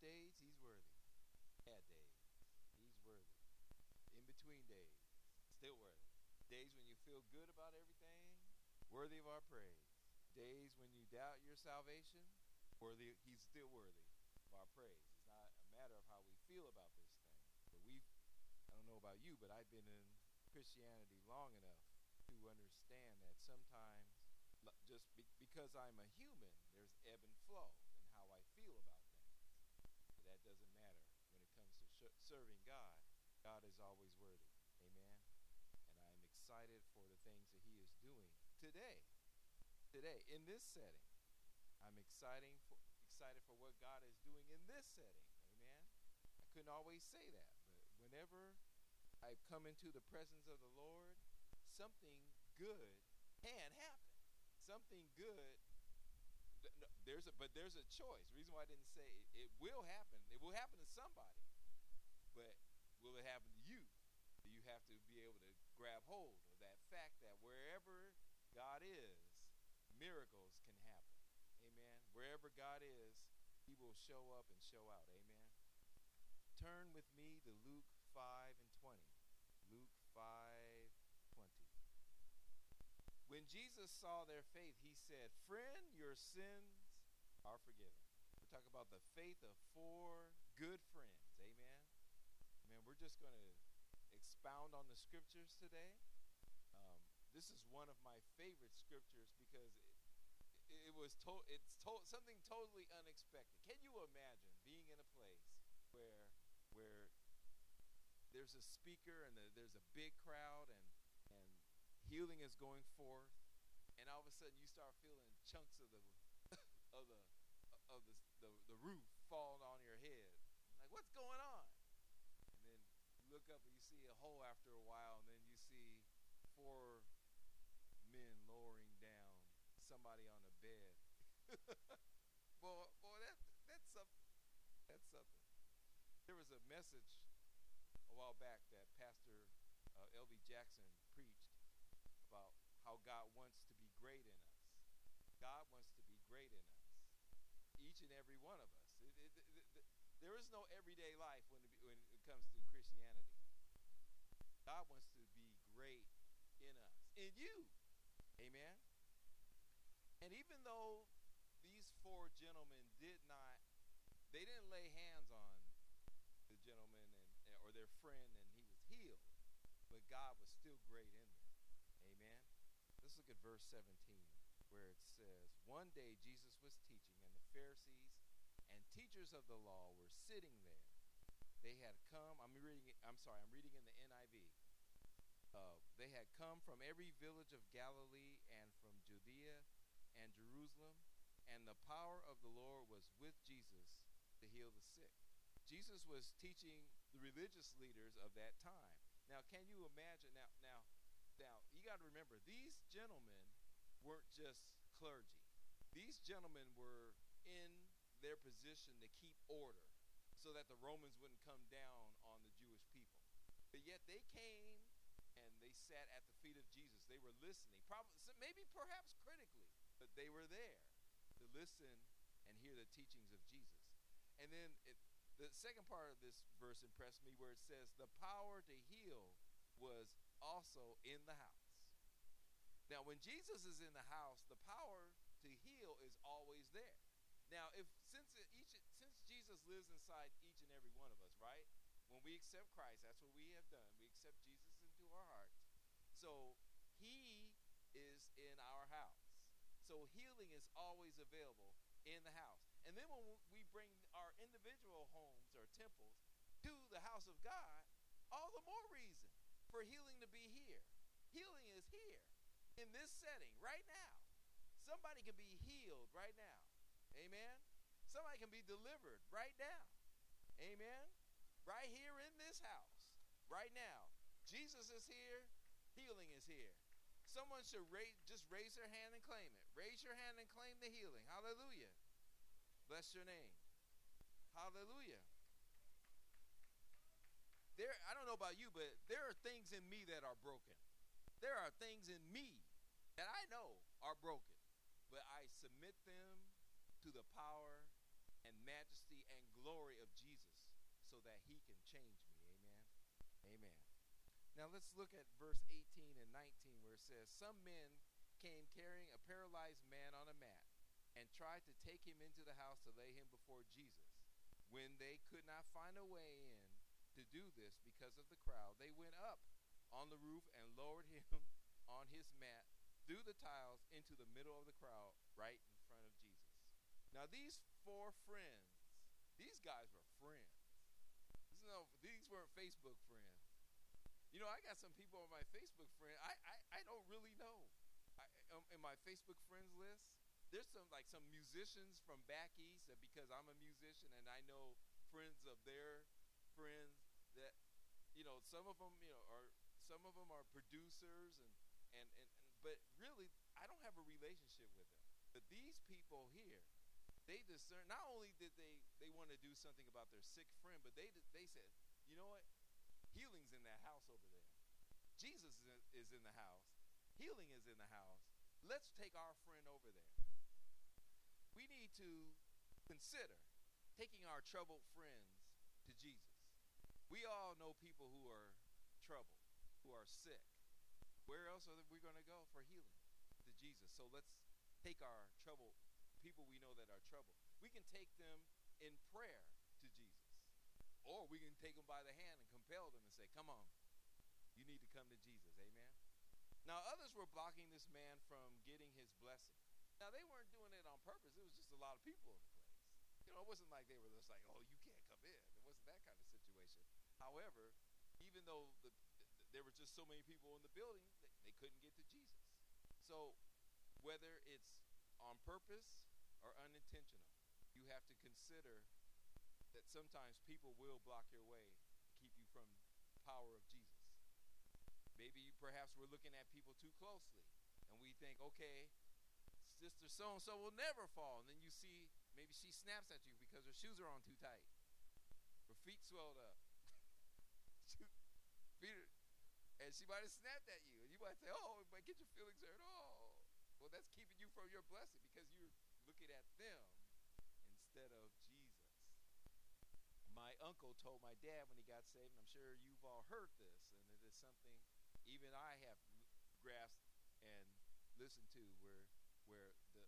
days, he's worthy. Bad days, he's worthy. In between days, still worthy. Days when you feel good about everything, worthy of our praise. Days when you doubt your salvation, worthy he's still worthy of our praise. It's not a matter of how we feel about this thing. But we've I don't know about you, but I've been in Christianity long enough to understand that sometimes just be, because I'm a human, there's ebb and flow in how I feel about that doesn't matter when it comes to sh- serving God. God is always worthy. Amen. And I'm excited for the things that He is doing today. Today, in this setting. I'm exciting for, excited for what God is doing in this setting. Amen. I couldn't always say that, but whenever I come into the presence of the Lord, something good can happen something good there's a but there's a choice. The reason why I didn't say it, it, will happen. It will happen to somebody. But will it happen to you? You have to be able to grab hold of that fact that wherever God is, miracles can happen. Amen. Wherever God is, he will show up and show out. Amen. Turn with me to Luke 5 and 20. Luke 5 20. When Jesus saw their faith, he said, Friend, your sins are forgiven. We're talking about the faith of four good friends. Amen. Amen. We're just going to expound on the scriptures today. Um, this is one of my favorite scriptures because it, it was to, it's to, something totally unexpected. Can you imagine being in a place where where there's a speaker and the, there's a big crowd and and healing is going forth, all of a sudden you start feeling chunks of the of the of the, the, the roof falling on your head. Like, what's going on? And then you look up and you see a hole after a while, and then you see four men lowering down somebody on a bed. boy, boy, that that's something. That's something. There was a message a while back that Pastor uh, L.V. Jackson preached about how God wants to be great in us. God wants to be great in us. Each and every one of us. It, it, it, there is no everyday life when when it comes to Christianity. God wants to be great in us, in you. Amen. And even though these four gentlemen did not, they didn't lay hands on the gentleman and or their friend, and he was healed, but God was still great in them. Amen. Let's look at verse 17 where it says, One day Jesus was teaching, and the Pharisees and teachers of the law were sitting there. They had come, I'm reading, I'm sorry, I'm reading in the NIV. Uh, they had come from every village of Galilee and from Judea and Jerusalem, and the power of the Lord was with Jesus to heal the sick. Jesus was teaching the religious leaders of that time. Now, can you imagine? Now, now, now, you got to remember, these gentlemen weren't just clergy. These gentlemen were in their position to keep order so that the Romans wouldn't come down on the Jewish people. But yet they came and they sat at the feet of Jesus. They were listening, probably maybe perhaps critically, but they were there to listen and hear the teachings of Jesus. And then it, the second part of this verse impressed me where it says the power to heal was also in the house. Now, when Jesus is in the house, the power to heal is always there. Now, if since each since Jesus lives inside each and every one of us, right? When we accept Christ, that's what we have done. We accept Jesus into our hearts. So he is in our house. So healing is always available in the house. And then when we bring our individual homes or temples to the house of God, all the more reason for healing to be here. Healing is here in this setting right now. Somebody can be healed right now. Amen. Somebody can be delivered right now. Amen. Right here in this house. Right now. Jesus is here. Healing is here. Someone should raise, just raise their hand and claim it. Raise your hand and claim the healing. Hallelujah. Bless your name. Hallelujah I don't know about you, but there are things in me that are broken. There are things in me that I know are broken, but I submit them to the power and majesty and glory of Jesus so that he can change me. Amen. Amen. Now let's look at verse 18 and 19 where it says, Some men came carrying a paralyzed man on a mat and tried to take him into the house to lay him before Jesus. When they could not find a way in do this because of the crowd, they went up on the roof and lowered him on his mat through the tiles into the middle of the crowd right in front of Jesus. Now, these four friends, these guys were friends. No, these weren't Facebook friends. You know, I got some people on my Facebook friend. I, I, I don't really know. I, um, in my Facebook friends list, there's some like some musicians from back east because I'm a musician and I know friends of their you know some of them you know are some of them are producers and and and, and but really I don't have a relationship with them. But these people here, they discern. Not only did they they want to do something about their sick friend, but they they said, you know what, healing's in that house over there. Jesus is in the house. Healing is in the house. Let's take our friend over there. We need to consider taking our troubled friends to Jesus. We all know people who are troubled, who are sick. Where else are we going to go for healing? To Jesus. So let's take our troubled people we know that are troubled. We can take them in prayer to Jesus. Or we can take them by the hand and compel them and say, Come on, you need to come to Jesus. Amen. Now, others were blocking this man from getting his blessing. Now, they weren't doing it on purpose, it was just a lot of people in the place. You know, it wasn't like they were just like, Oh, you can't come in. It wasn't that kind of situation. However, even though the, the, there were just so many people in the building, they, they couldn't get to Jesus. So, whether it's on purpose or unintentional, you have to consider that sometimes people will block your way keep you from the power of Jesus. Maybe you perhaps we're looking at people too closely and we think, okay, sister so and so will never fall. And then you see maybe she snaps at you because her shoes are on too tight. Her feet swelled up. Peter, and she might have snapped at you. And you might say, oh, it might get your feelings hurt. Oh, well, that's keeping you from your blessing because you're looking at them instead of Jesus. My uncle told my dad when he got saved, and I'm sure you've all heard this, and it is something even I have grasped and listened to where where the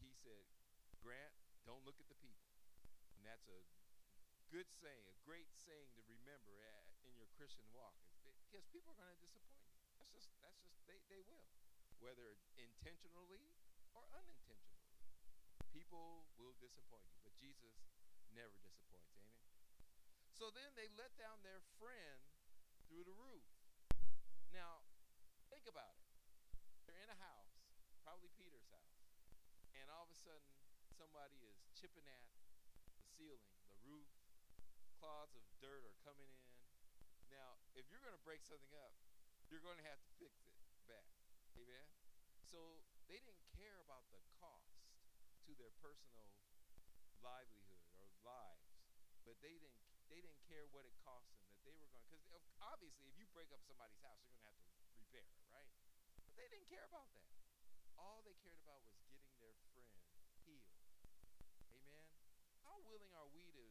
he said, Grant, don't look at the people. And that's a good saying, a great saying to remember in your Christian walk. Because people are going to disappoint you. That's just that's just they, they will. Whether intentionally or unintentionally. People will disappoint you, but Jesus never disappoints. Amen. So then they let down their friend through the roof. Now, think about it. They're in a house, probably Peter's house, and all of a sudden somebody is chipping at the ceiling, the roof. Clods of dirt are coming in. Now, if you're going to break something up, you're going to have to fix it back. Amen. So they didn't care about the cost to their personal livelihood or lives, but they didn't they didn't care what it cost them that they were going because obviously if you break up somebody's house you're going to have to repair it right but they didn't care about that all they cared about was getting their friend healed amen how willing are we to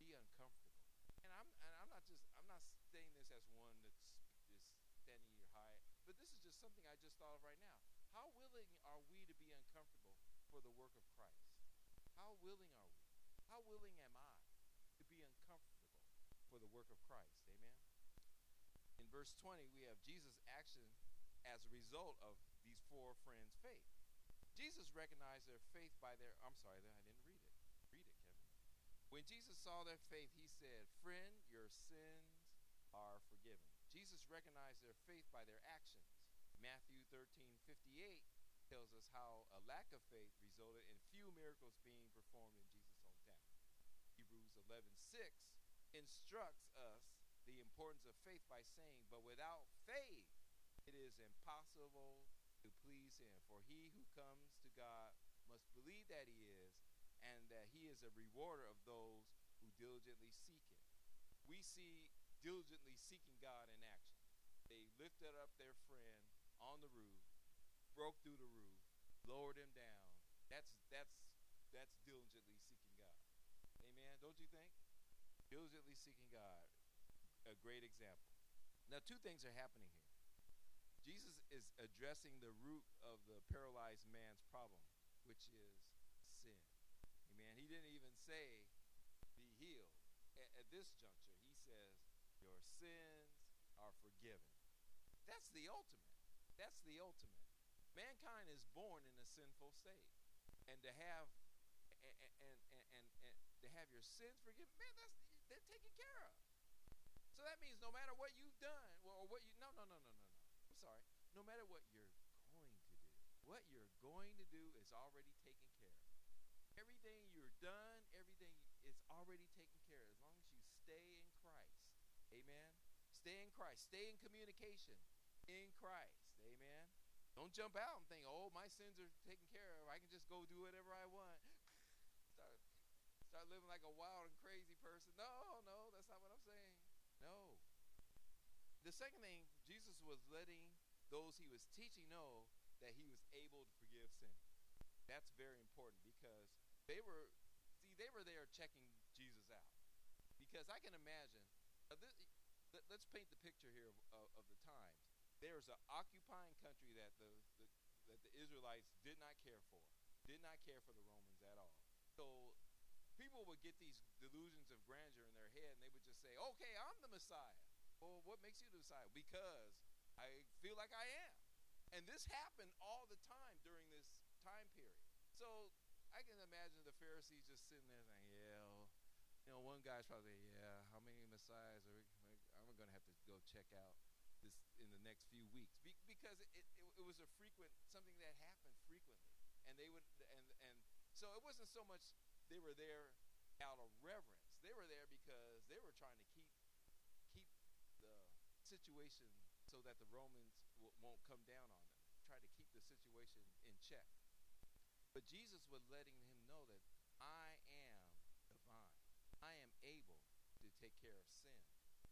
be uncomfortable and i'm and i'm not just i'm not saying this as one that's just standing here high but this is just something i just thought of right now how willing are we to be uncomfortable for the work of christ how willing are we how willing am i to be uncomfortable for the work of Christ. Amen. In verse 20, we have Jesus' action as a result of these four friends' faith. Jesus recognized their faith by their. I'm sorry, I didn't read it. Read it, Kevin. When Jesus saw their faith, he said, Friend, your sins are forgiven. Jesus recognized their faith by their actions. Matthew 13 58 tells us how a lack of faith resulted in few miracles being performed in Jesus' hometown. Hebrews 11 6 instructs us the importance of faith by saying, But without faith, it is impossible to please Him. For he who comes to God must believe that He is, He is a rewarder of those who diligently seek Him. We see diligently seeking God in action. They lifted up their friend on the roof, broke through the roof, lowered him down. That's that's that's diligently seeking God. Amen. Don't you think? Diligently seeking God, a great example. Now, two things are happening here. Jesus is addressing the root of the paralyzed man's problem, which is sin. Amen. He didn't even say, be healed. At, this juncture, he says, your sins are forgiven. That's the ultimate. That's the ultimate. Mankind is born in a sinful state. And to have and, and, and, and, to have your sins forgiven, man, that's they're taken care of. So that means no matter what you've done, or what you no no no no no no. I'm sorry. No matter what you're going to do, what you're going to do is already taken care of. Everything you're done, everything is already taken care of as long as you stay in Christ. Amen. Stay in Christ. Stay in communication in Christ. Amen. Don't jump out and think, oh, my sins are taken care of. I can just go do whatever I want. start, start living like a wild and crazy person. No, no, that's not what I'm saying. No. The second thing, Jesus was letting those he was teaching know that he was able to forgive sin. That's very important because they were, see, they were there checking Jesus out. Because I can imagine, uh, this, let, us paint the picture here of, of, of the times there's an occupying country that the, the, that the Israelites did not care for, did not care for the Romans at all. So people would get these delusions of grandeur in their head, and they would just say, "Okay, I'm the Messiah." Well, what makes you the Messiah? Because I feel like I am, and this happened all the time during this time period. So I can imagine the Pharisees just sitting there saying, "Yeah." You know, one guy's probably, yeah, how many messiahs are we, I'm going to have to go check out this in the next few weeks. Be- because it, it, it, was a frequent something that happened frequently. And they would and and so it wasn't so much they were there out of reverence. They were there because they were trying to keep keep the situation so that the romans w- won't come down on them. Try to keep the situation in check. But jesus was letting him know that i am i am able to take care of sin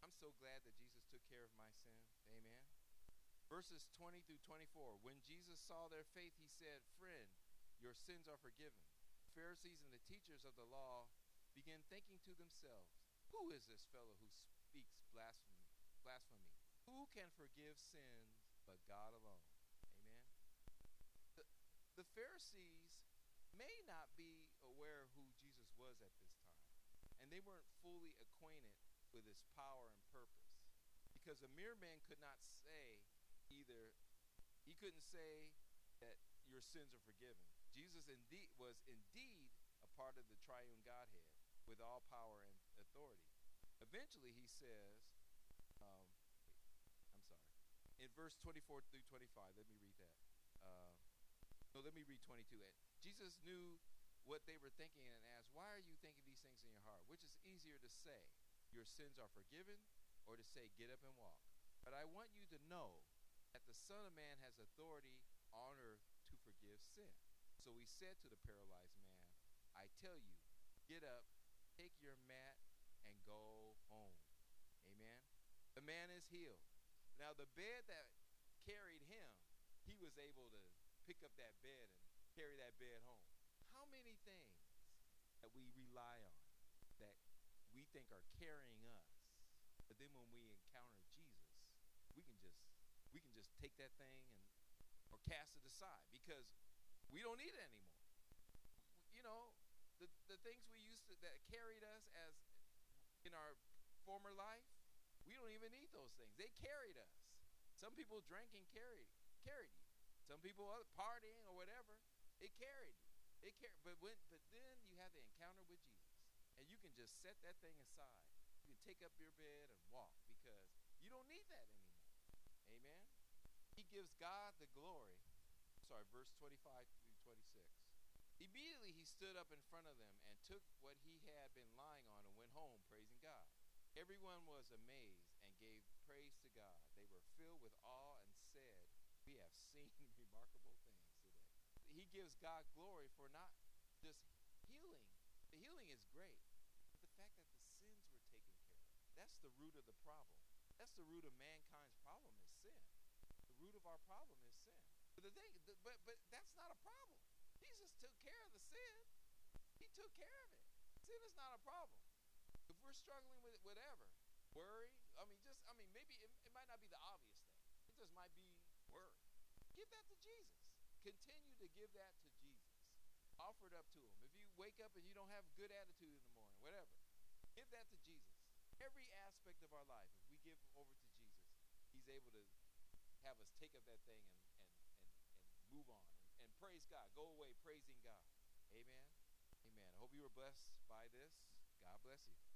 I'm so glad that Jesus took care of my sin. Amen. Verses 20 through 24. When Jesus saw their faith, he said, Friend, your sins are forgiven. The Pharisees and the teachers of the law began thinking to themselves, Who is this fellow who speaks blasphemy? blasphemy? Who can forgive sins but God alone? Amen. The, the Pharisees may not be aware who Jesus was at this and they weren't fully acquainted with his power and purpose. Because a mere man could not say either, he couldn't say that your sins are forgiven. Jesus indeed was indeed a part of the triune Godhead with all power and authority. Eventually, he says, um, I'm sorry, in verse 24 through 25, let me read that. Uh, no, let me read 22. And Jesus knew what they were thinking and asked, Why are you thinking these things in your heart? Which is easier to say, your sins are forgiven, or to say, get up and walk. But I want you to know that the Son of Man has authority on earth to forgive sin. So he said to the paralyzed man, I tell you, get up, take your mat, and go home. Amen. The man is healed. Now, the bed that carried him, he was able to pick up that bed and carry that bed home. How many things that we rely on that we think are carrying us. But then when we encounter Jesus, we can just we can just take that thing and or cast it aside because we don't need it anymore. You know, the the things we used to that carried us as in our former life, we don't even need those things. They carried us. Some people drank and carried carried you. Some people other partying or whatever, it carried you. It but when but then you have the encounter with Jesus and you can just set that thing aside. You can take up your bed and walk because you don't need that anymore. Amen. He gives God the glory. Sorry, verse 25 through 26. Immediately he stood up in front of them and took what he had been lying on and went home praising God. Everyone was amazed and gave praise to God. They were filled with awe and said, We have seen remarkable things today. He gives God glory for not just healing the healing is great, but the fact that the sins were taken care of, that's the root of the problem. That's the root of mankind's problem is sin. The root of our problem is sin. But the thing, but but that's not a problem. Jesus took care of the sin. He took care of it. Sin is not a problem. If we're struggling with whatever, worry, I mean, just, I mean, maybe it, it might not be the obvious thing. It just might be worry. Give that to Jesus. Continue to give that to Jesus. Offer it up to Him. If you wake up and you don't have a good attitude in the morning, whatever, give that to Jesus. Every aspect of our life, if we give over to Jesus, He's able to have us take up that thing and and and, and move on and, and praise God. Go away praising God. Amen. Amen. I hope you were blessed by this. God bless you.